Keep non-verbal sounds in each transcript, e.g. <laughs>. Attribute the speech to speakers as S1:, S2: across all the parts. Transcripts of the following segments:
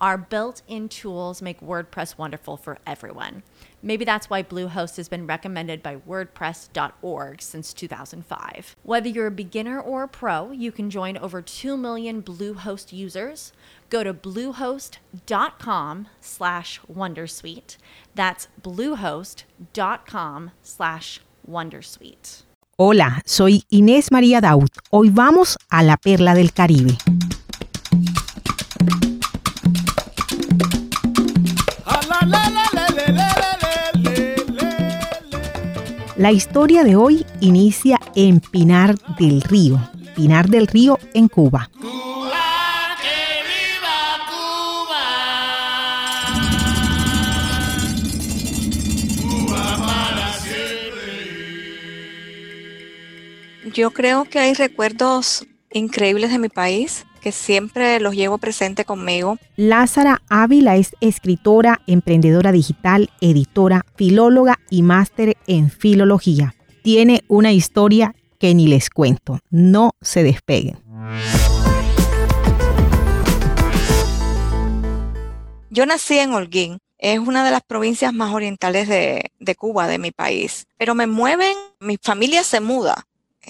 S1: Our built in tools make WordPress wonderful for everyone. Maybe that's why Bluehost has been recommended by WordPress.org since 2005. Whether you're a beginner or a pro, you can join over 2 million Bluehost users. Go to bluehost.com slash Wondersuite. That's bluehost.com slash Wondersuite.
S2: Hola, soy Inés María Daud. Hoy vamos a la perla del Caribe. La historia de hoy inicia en Pinar del Río, Pinar del Río en Cuba.
S3: Yo creo que hay recuerdos increíbles de mi país que siempre los llevo presente conmigo.
S2: Lázara Ávila es escritora, emprendedora digital, editora, filóloga y máster en filología. Tiene una historia que ni les cuento. No se despeguen.
S3: Yo nací en Holguín. Es una de las provincias más orientales de, de Cuba, de mi país. Pero me mueven, mi familia se muda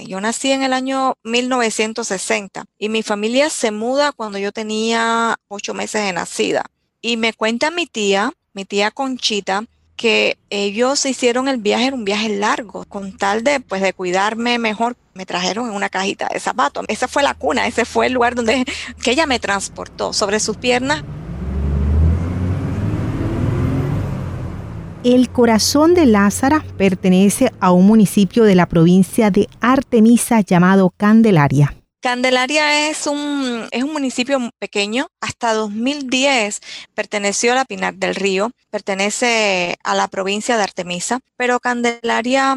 S3: yo nací en el año 1960 y mi familia se muda cuando yo tenía ocho meses de nacida. Y me cuenta mi tía, mi tía Conchita, que ellos hicieron el viaje, era un viaje largo, con tal de, pues, de cuidarme mejor, me trajeron en una cajita de zapatos. Esa fue la cuna, ese fue el lugar donde que ella me transportó sobre sus piernas
S2: El corazón de Lázara pertenece a un municipio de la provincia de Artemisa llamado Candelaria.
S3: Candelaria es un, es un municipio pequeño. Hasta 2010 perteneció a la Pinar del Río, pertenece a la provincia de Artemisa, pero Candelaria,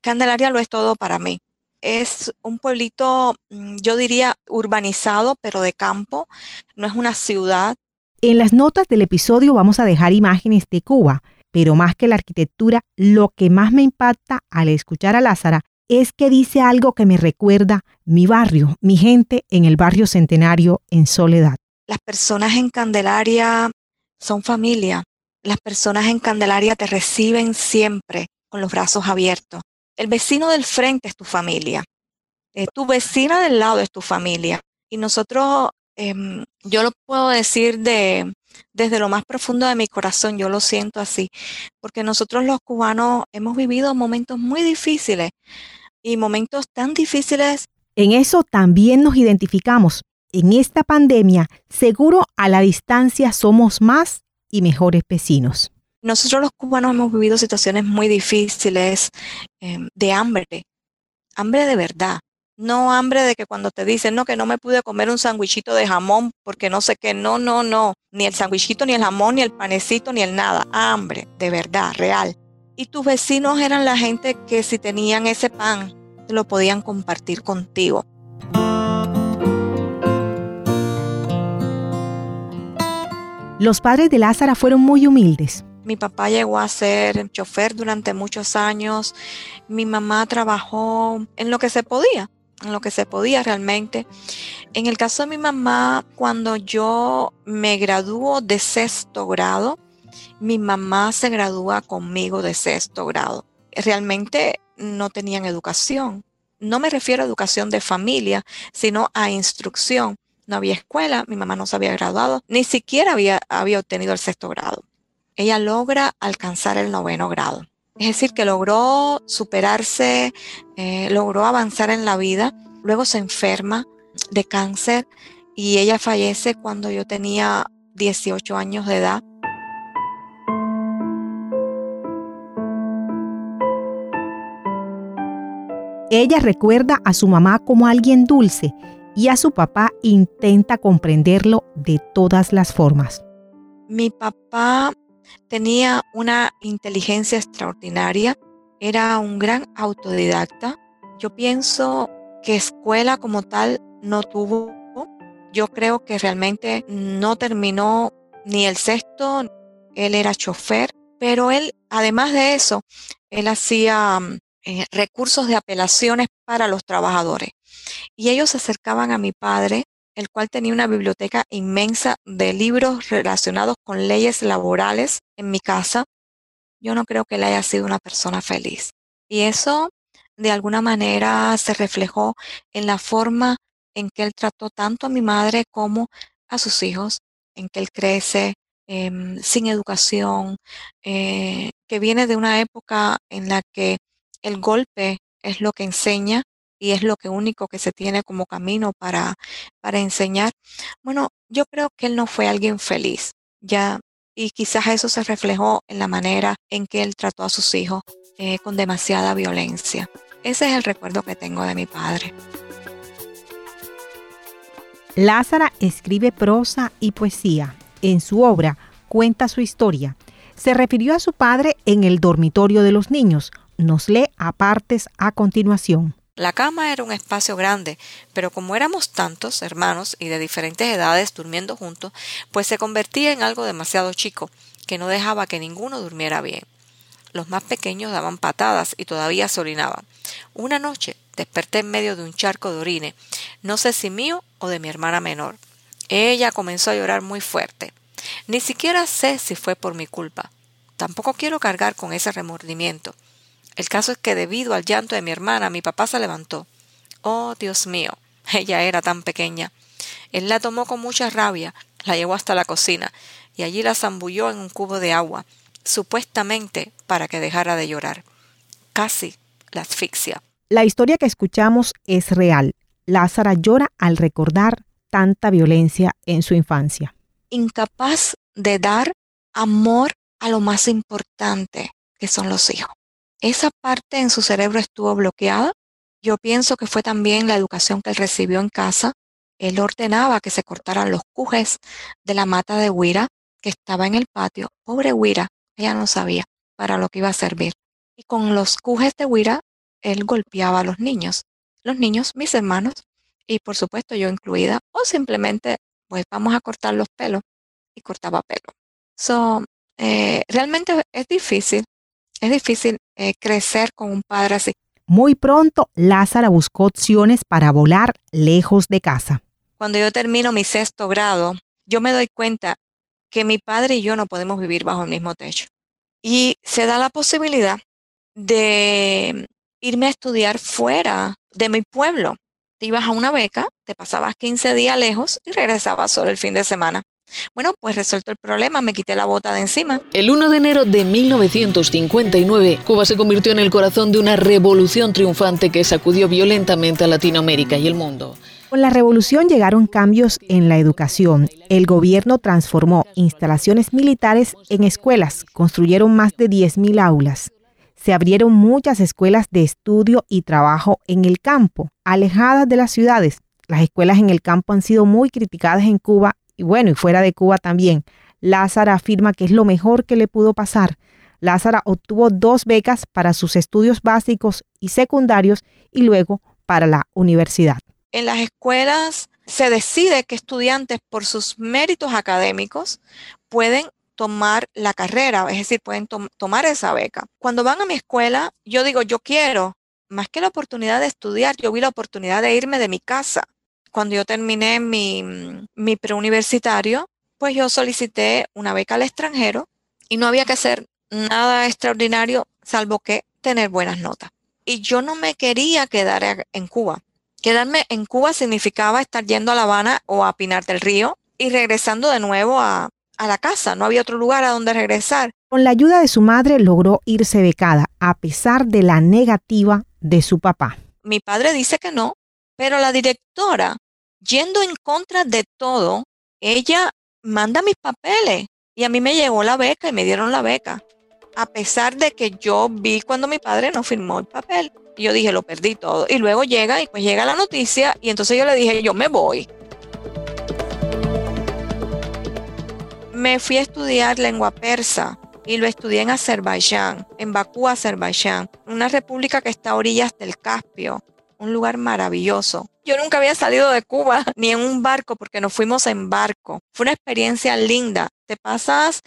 S3: Candelaria lo es todo para mí. Es un pueblito, mm, yo diría, urbanizado, pero de campo. No es una ciudad.
S2: En las notas del episodio vamos a dejar imágenes de Cuba pero más que la arquitectura, lo que más me impacta al escuchar a Lázara es que dice algo que me recuerda mi barrio, mi gente en el barrio centenario en Soledad.
S3: Las personas en Candelaria son familia. Las personas en Candelaria te reciben siempre con los brazos abiertos. El vecino del frente es tu familia. Eh, tu vecina del lado es tu familia. Y nosotros, em, yo lo puedo decir de, desde lo más profundo de mi corazón, yo lo siento así, porque nosotros los cubanos hemos vivido momentos muy difíciles y momentos tan difíciles.
S2: En eso también nos identificamos. En esta pandemia, seguro a la distancia somos más y mejores vecinos.
S3: Nosotros los cubanos hemos vivido situaciones muy difíciles em, de hambre, hambre de verdad, no hambre de que cuando te dicen, no, que no me pude comer un sandwichito de jamón porque no sé qué, no, no, no, ni el sandwichito, ni el jamón, ni el panecito, ni el nada, hambre, de verdad, real. Y tus vecinos eran la gente que si tenían ese pan, lo podían compartir contigo.
S2: Los padres de Lázara fueron muy humildes.
S3: Mi papá llegó a ser chofer durante muchos años. Mi mamá trabajó en lo que se podía en lo que se podía realmente. En el caso de mi mamá, cuando yo me graduó de sexto grado, mi mamá se gradúa conmigo de sexto grado. Realmente no tenían educación. No me refiero a educación de familia, sino a instrucción. No había escuela, mi mamá no se había graduado, ni siquiera había, había obtenido el sexto grado. Ella logra alcanzar el noveno grado. Es decir, que logró superarse, eh, logró avanzar en la vida, luego se enferma de cáncer y ella fallece cuando yo tenía 18 años de edad.
S2: Ella recuerda a su mamá como alguien dulce y a su papá intenta comprenderlo de todas las formas.
S3: Mi papá tenía una inteligencia extraordinaria, era un gran autodidacta. Yo pienso que escuela como tal no tuvo. Yo creo que realmente no terminó ni el sexto, él era chofer, pero él, además de eso, él hacía mm, eh, recursos de apelaciones para los trabajadores. Y ellos se acercaban a mi padre, el cual tenía una biblioteca inmensa de libros relacionados con leyes laborales en mi casa. Yo no creo que él haya sido una persona feliz. Y eso de alguna manera se reflejó en la forma en que él trató tanto a mi madre como a sus hijos, en que él crece em, sin educación, eh, que viene de una época en la que el golpe es lo que enseña y es lo único que se tiene como camino para, para enseñar. Bueno, yo creo que él no fue alguien feliz, ya, y quizás eso se reflejó en la manera en que él trató a sus hijos eh, con demasiada violencia. Ese es el recuerdo que tengo de mi padre.
S2: Lázara escribe prosa y poesía. En su obra cuenta su historia. Se refirió a su padre en el dormitorio de los niños. Nos lee a a continuación.
S3: La cama era un espacio grande, pero como éramos tantos hermanos y de diferentes edades durmiendo juntos, pues se convertía en algo demasiado chico, que no dejaba que ninguno durmiera bien. Los más pequeños daban patadas y todavía se orinaban. Una noche desperté en medio de un charco de orine, no sé si mío o de mi hermana menor. Ella comenzó a llorar muy fuerte. Ni siquiera sé si fue por mi culpa. Tampoco quiero cargar con ese remordimiento. El caso es que debido al llanto de mi hermana, mi papá se levantó. Oh, Dios mío, ella era tan pequeña. Él la tomó con mucha rabia, la llevó hasta la cocina y allí la zambulló en un cubo de agua, supuestamente para que dejara de llorar. Casi la asfixia.
S2: La historia que escuchamos es real. Lázara llora al recordar tanta violencia en su infancia.
S3: Incapaz de dar amor a lo más importante, que son los hijos esa parte en su cerebro estuvo bloqueada. Yo pienso que fue también la educación que él recibió en casa. Él ordenaba que se cortaran los cujes de la mata de huira que estaba en el patio. Pobre huira, ella no sabía para lo que iba a servir. Y con los cujes de huira, él golpeaba a los niños. Los niños, mis hermanos, y por supuesto yo incluida, o simplemente, pues vamos a cortar los pelos, y cortaba pelo. So, eh, realmente es difícil es difícil eh, crecer con un padre así.
S2: Muy pronto, Lázara buscó opciones para volar lejos de casa.
S3: Cuando yo termino mi sexto grado, yo me doy cuenta que mi padre y yo no podemos vivir bajo el mismo techo. Y se da la posibilidad de irme a estudiar fuera de mi pueblo. Te ibas a una beca, te pasabas 15 días lejos y regresabas solo el fin de semana. Bueno, pues resuelto el problema, me quité la bota de encima.
S4: El 1 de enero de 1959, Cuba se convirtió en el corazón de una revolución triunfante que sacudió violentamente a Latinoamérica y el mundo.
S2: Con la revolución llegaron cambios en la educación. El gobierno transformó instalaciones militares en escuelas, construyeron más de 10.000 aulas. Se abrieron muchas escuelas de estudio y trabajo en el campo, alejadas de las ciudades. Las escuelas en el campo han sido muy criticadas en Cuba y bueno, y fuera de Cuba también. Lázara afirma que es lo mejor que le pudo pasar. Lázara obtuvo dos becas para sus estudios básicos y secundarios y luego para la universidad.
S3: En las escuelas se decide que estudiantes por sus méritos académicos pueden tomar la carrera, es decir, pueden tomar esa beca. Cuando van a mi escuela, yo digo, yo quiero, más que la oportunidad de estudiar, yo vi la oportunidad de irme de mi casa cuando yo terminé mi, mi preuniversitario, pues yo solicité una beca al extranjero y no había que hacer nada extraordinario salvo que tener buenas notas. Y yo no me quería quedar en Cuba. Quedarme en Cuba significaba estar yendo a La Habana o a Pinar del Río y regresando de nuevo a, a la casa. No había otro lugar a donde regresar.
S2: Con la ayuda de su madre logró irse becada a pesar de la negativa de su papá.
S3: Mi padre dice que no, pero la directora yendo en contra de todo, ella manda mis papeles y a mí me llegó la beca y me dieron la beca. A pesar de que yo vi cuando mi padre no firmó el papel. Yo dije, lo perdí todo. Y luego llega y pues llega la noticia y entonces yo le dije, yo me voy. Me fui a estudiar lengua persa y lo estudié en Azerbaiyán, en Bakú, Azerbaiyán, una república que está a orillas del Caspio, un lugar maravilloso. Yo nunca había salido de Cuba <laughs> ni en un barco porque nos fuimos en barco. Fue una experiencia linda. Te pasas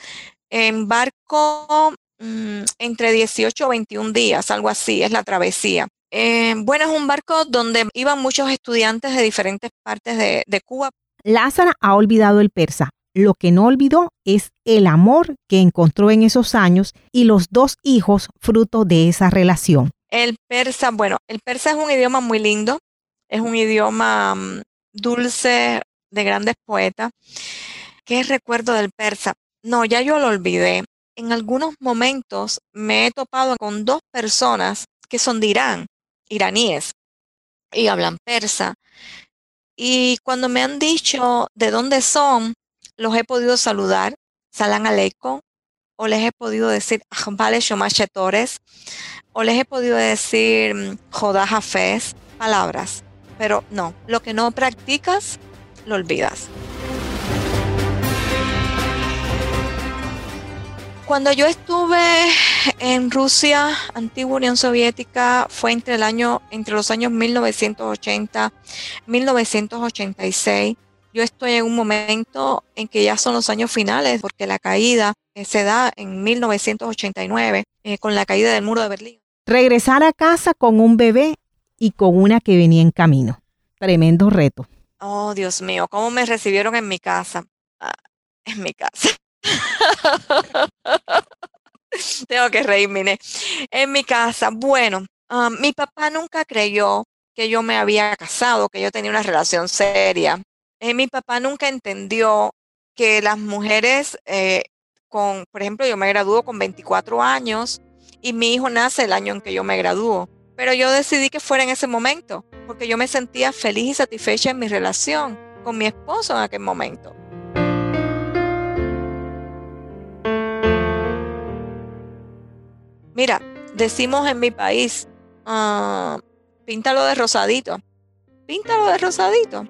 S3: en barco mm, entre 18 o 21 días, algo así, es la travesía. Eh, bueno, es un barco donde iban muchos estudiantes de diferentes partes de, de Cuba.
S2: Lázara ha olvidado el persa. Lo que no olvidó es el amor que encontró en esos años y los dos hijos fruto de esa relación.
S3: El persa, bueno, el persa es un idioma muy lindo, es un idioma mm, dulce de grandes poetas. ¿Qué recuerdo del persa? No, ya yo lo olvidé. En algunos momentos me he topado con dos personas que son de Irán, iraníes, y hablan persa. Y cuando me han dicho de dónde son, los he podido saludar, salam aleikum, o les he podido decir vale Shomachetores, o les he podido decir mm, Jodá palabras. Pero no, lo que no practicas, lo olvidas. Cuando yo estuve en Rusia, antigua Unión Soviética, fue entre el año, entre los años 1980, 1986. Yo estoy en un momento en que ya son los años finales, porque la caída eh, se da en 1989 eh, con la caída del muro de Berlín.
S2: Regresar a casa con un bebé y con una que venía en camino. Tremendo reto.
S3: Oh, Dios mío, ¿cómo me recibieron en mi casa? Ah, en mi casa. <laughs> Tengo que reírme. En mi casa, bueno, ah, mi papá nunca creyó que yo me había casado, que yo tenía una relación seria. Eh, mi papá nunca entendió que las mujeres, eh, con, por ejemplo, yo me graduó con 24 años y mi hijo nace el año en que yo me graduó. Pero yo decidí que fuera en ese momento, porque yo me sentía feliz y satisfecha en mi relación con mi esposo en aquel momento. Mira, decimos en mi país, uh, píntalo de rosadito, píntalo de rosadito.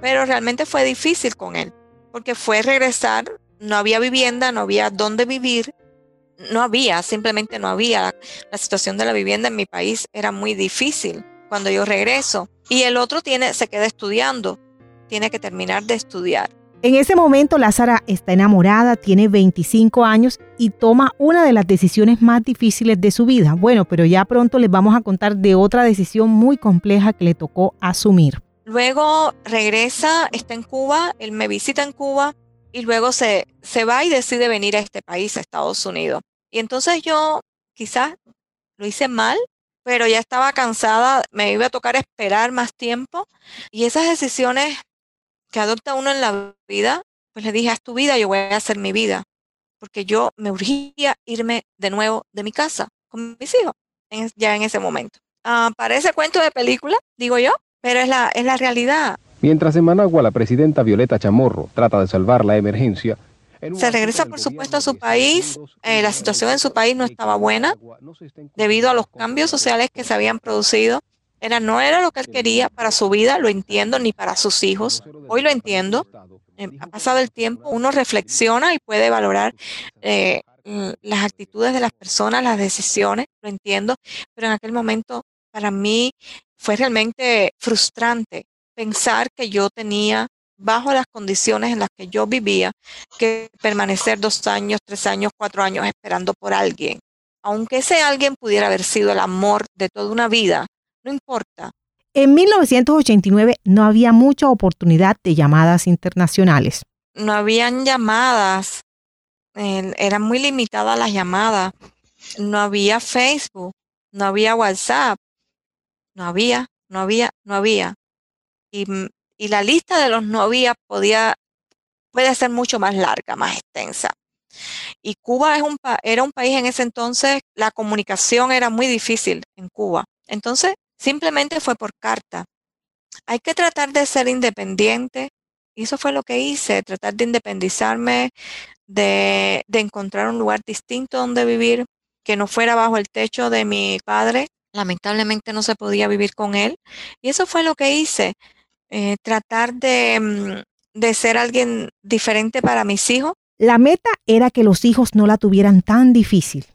S3: Pero realmente fue difícil con él, porque fue regresar, no había vivienda, no había dónde vivir, no había, simplemente no había. La situación de la vivienda en mi país era muy difícil cuando yo regreso. Y el otro tiene, se queda estudiando, tiene que terminar de estudiar.
S2: En ese momento, Lázara está enamorada, tiene 25 años y toma una de las decisiones más difíciles de su vida. Bueno, pero ya pronto les vamos a contar de otra decisión muy compleja que le tocó asumir.
S3: Luego regresa, está en Cuba, él me visita en Cuba y luego se, se va y decide venir a este país, a Estados Unidos. Y entonces yo quizás lo hice mal, pero ya estaba cansada, me iba a tocar esperar más tiempo. Y esas decisiones que adopta uno en la vida, pues le dije, haz tu vida, yo voy a hacer mi vida. Porque yo me urgía irme de nuevo de mi casa con mis hijos, ya en ese momento. Ah, parece cuento de película, digo yo, pero es la, es la realidad.
S5: Mientras en Managua la presidenta Violeta Chamorro trata de salvar la emergencia,
S3: se regresa, por supuesto, a su país. Eh, la situación en su país no estaba buena debido a los cambios sociales que se habían producido. Era, no era lo que él quería para su vida, lo entiendo, ni para sus hijos. Hoy lo entiendo. Eh, ha pasado el tiempo, uno reflexiona y puede valorar eh, las actitudes de las personas, las decisiones, lo entiendo, pero en aquel momento para mí fue realmente frustrante pensar que yo tenía bajo las condiciones en las que yo vivía, que permanecer dos años, tres años, cuatro años esperando por alguien. Aunque ese alguien pudiera haber sido el amor de toda una vida, no importa.
S2: En 1989 no había mucha oportunidad de llamadas internacionales.
S3: No habían llamadas, eran muy limitadas las llamadas. No había Facebook, no había WhatsApp, no había, no había, no había. Y y la lista de los no había podía, puede ser mucho más larga, más extensa. Y Cuba era un país en ese entonces, la comunicación era muy difícil en Cuba. Entonces, simplemente fue por carta. Hay que tratar de ser independiente. Y eso fue lo que hice, tratar de independizarme, de, de encontrar un lugar distinto donde vivir, que no fuera bajo el techo de mi padre, Lamentablemente no se podía vivir con él. Y eso fue lo que hice, eh, tratar de, mm, de ser alguien diferente para mis hijos.
S2: La meta era que los hijos no la tuvieran tan difícil.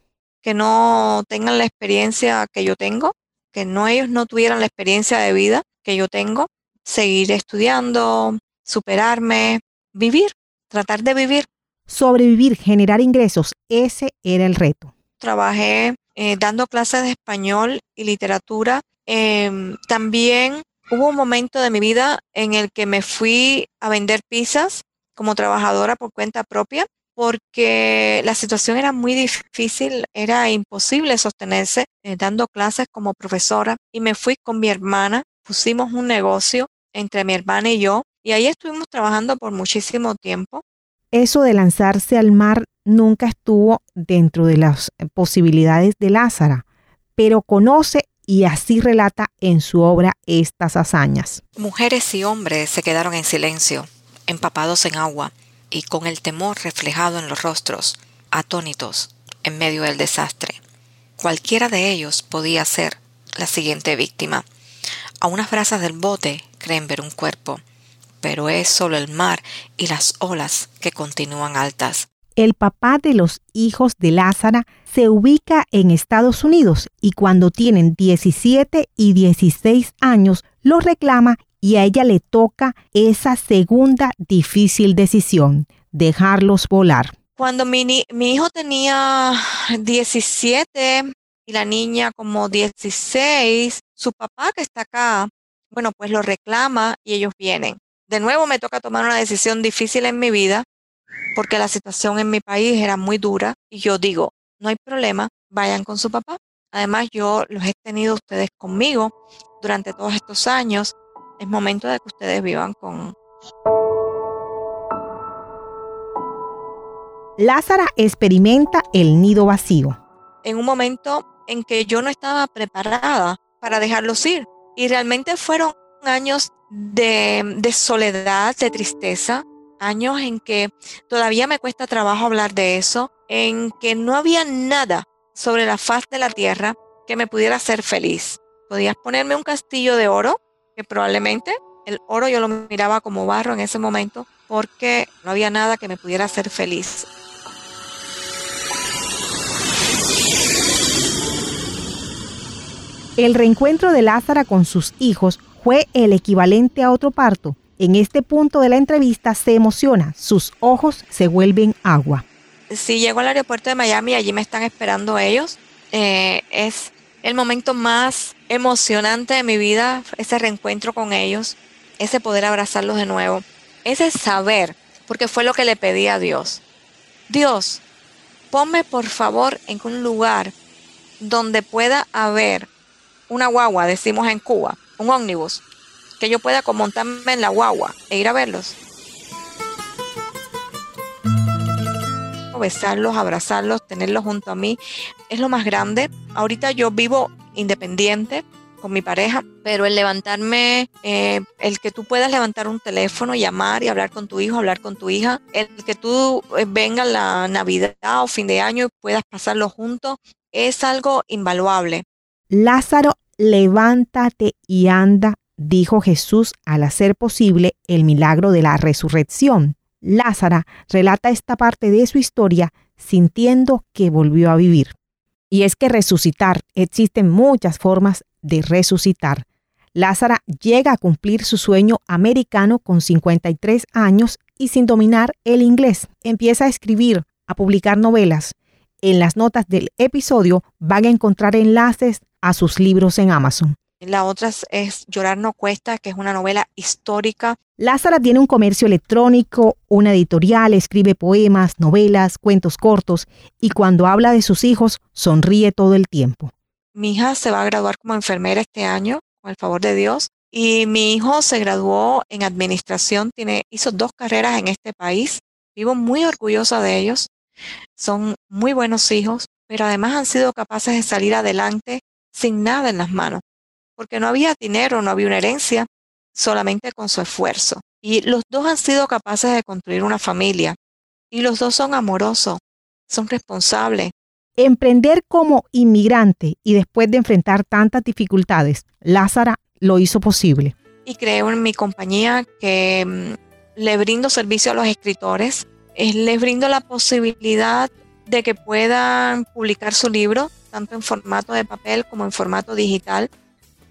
S3: que no tengan la experiencia que yo tengo, que no ellos no tuvieran la experiencia de vida que yo tengo, seguir estudiando, superarme, vivir, tratar de vivir.
S2: Sobrevivir, generar ingresos, ese era el reto.
S3: Trabajé eh, dando clases de español y literatura. Em, también hubo un momento de mi vida en el que me fui a vender pizzas como trabajadora por cuenta propia porque la situación era muy difícil, era imposible sostenerse eh, dando clases como profesora y me fui con mi hermana, pusimos un negocio entre mi hermana y yo y ahí estuvimos trabajando por muchísimo tiempo.
S2: Eso de lanzarse al mar nunca estuvo dentro de las posibilidades de Lázara, pero conoce y así relata en su obra estas hazañas.
S3: Mujeres y hombres se quedaron en silencio, empapados en agua y con el temor reflejado en los rostros, atónitos en medio del desastre. Cualquiera de ellos podía ser la siguiente víctima. A unas brasas del bote creen ver un cuerpo, pero es solo el mar y las olas que continúan altas.
S2: El papá de los hijos de Lázara se ubica en Estados Unidos y cuando tienen 17 y 16 años los reclama y a ella le toca esa segunda difícil decisión, dejarlos volar.
S3: Cuando mi hijo tenía 17 y la niña como 16, su papá que está acá, bueno, pues lo reclama y ellos vienen. De nuevo me toca tomar una decisión difícil en mi vida porque la situación en mi país era muy dura y yo digo, no hay problema, vayan con su papá. Además, yo los he tenido ustedes conmigo durante todos estos años. Es momento de que ustedes vivan con,
S2: Lázara experimenta el nido vacío.
S3: en un momento en que yo no estaba preparada para dejarlos ir. Y realmente fueron años de, de soledad, de tristeza, años en que todavía me cuesta trabajo hablar de eso, en que no había nada sobre la faz de la tierra que me pudiera hacer feliz. Podías ponerme un castillo de oro, que probablemente el oro yo lo miraba como barro en ese momento, porque no había nada que me pudiera hacer feliz.
S2: El reencuentro de Lázara con sus hijos fue el equivalente a otro parto. En este punto de la entrevista se emociona, sus ojos se vuelven agua.
S3: si llego al aeropuerto de Miami, allí me están esperando ellos. Eh, es el momento más emocionante de mi vida, ese reencuentro con ellos, ese poder abrazarlos de nuevo, ese saber, porque fue lo que le pedí a Dios. Dios, ponme por favor en un lugar donde pueda haber una guagua, decimos en Cuba, un ómnibus, que yo pueda montarme en la guagua e ir a verlos. besarlos, abrazarlos, tenerlos junto a mí, es lo más grande. Ahorita yo vivo independiente con mi pareja, pero el levantarme, eh, el que tú puedas levantar un teléfono, llamar y hablar con tu hijo, hablar con tu hija, el que tú eh, venga la Navidad o fin de año y puedas pasarlo juntos, es algo invaluable.
S2: Lázaro, levántate y anda, dijo Jesús al hacer posible el milagro de la resurrección. Lázara relata esta parte de su historia sintiendo que volvió a vivir. Y es que resucitar, existen muchas formas de resucitar. Lázara llega a cumplir su sueño americano con 53 años y sin dominar el inglés. Empieza a escribir, a publicar novelas. En las notas del episodio van a encontrar enlaces a sus libros en Amazon.
S3: La otra es Llorar no cuesta, que es una novela histórica.
S2: Lázara tiene un comercio electrónico, una editorial, escribe poemas, novelas, cuentos cortos y cuando habla de sus hijos sonríe todo el tiempo.
S3: Mi hija se va a graduar como enfermera este año, con el favor de Dios. Y mi hijo se graduó en administración, tiene, hizo dos carreras en este país. Vivo muy orgullosa de ellos. Son muy buenos hijos, pero además han sido capaces de salir adelante sin nada en las manos, porque no había dinero, no había una herencia, solamente con su esfuerzo. Y los dos han sido capaces de construir una familia. Y los dos son amorosos, son responsables,
S2: Emprender como inmigrante y después de enfrentar tantas dificultades, Lázara lo hizo posible.
S3: Y creo en mi compañía que mm, le brindo servicio a los escritores, les brindo la posibilidad de que puedan publicar su libro, tanto en formato de papel como en formato digital.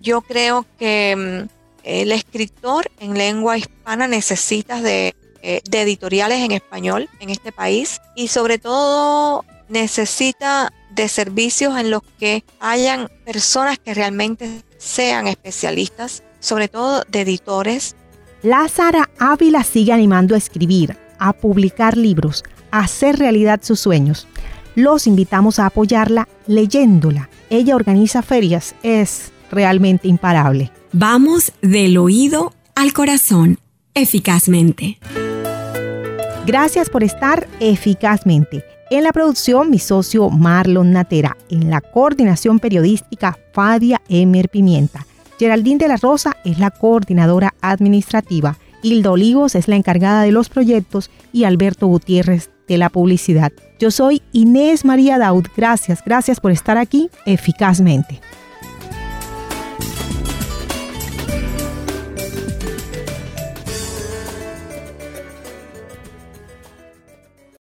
S3: Yo creo que mm, el escritor en lengua hispana necesita eh, de editoriales en español en este país y sobre todo necesita de servicios en los que hayan personas que realmente sean especialistas, sobre todo de editores.
S2: Lázara Ávila sigue animando a escribir, a publicar libros, a hacer realidad sus sueños. Los invitamos a apoyarla leyéndola. Ella organiza ferias, es realmente imparable.
S6: Vamos del oído al corazón, eficazmente.
S2: Gracias por estar eficazmente. En la producción, mi socio Marlon Natera. En la coordinación periodística, Fadia Emer Pimienta. Geraldine de la Rosa es la coordinadora administrativa. Hilda Olivos es la encargada de los proyectos y Alberto Gutiérrez de la publicidad. Yo soy Inés María Daud. Gracias, gracias por estar aquí eficazmente.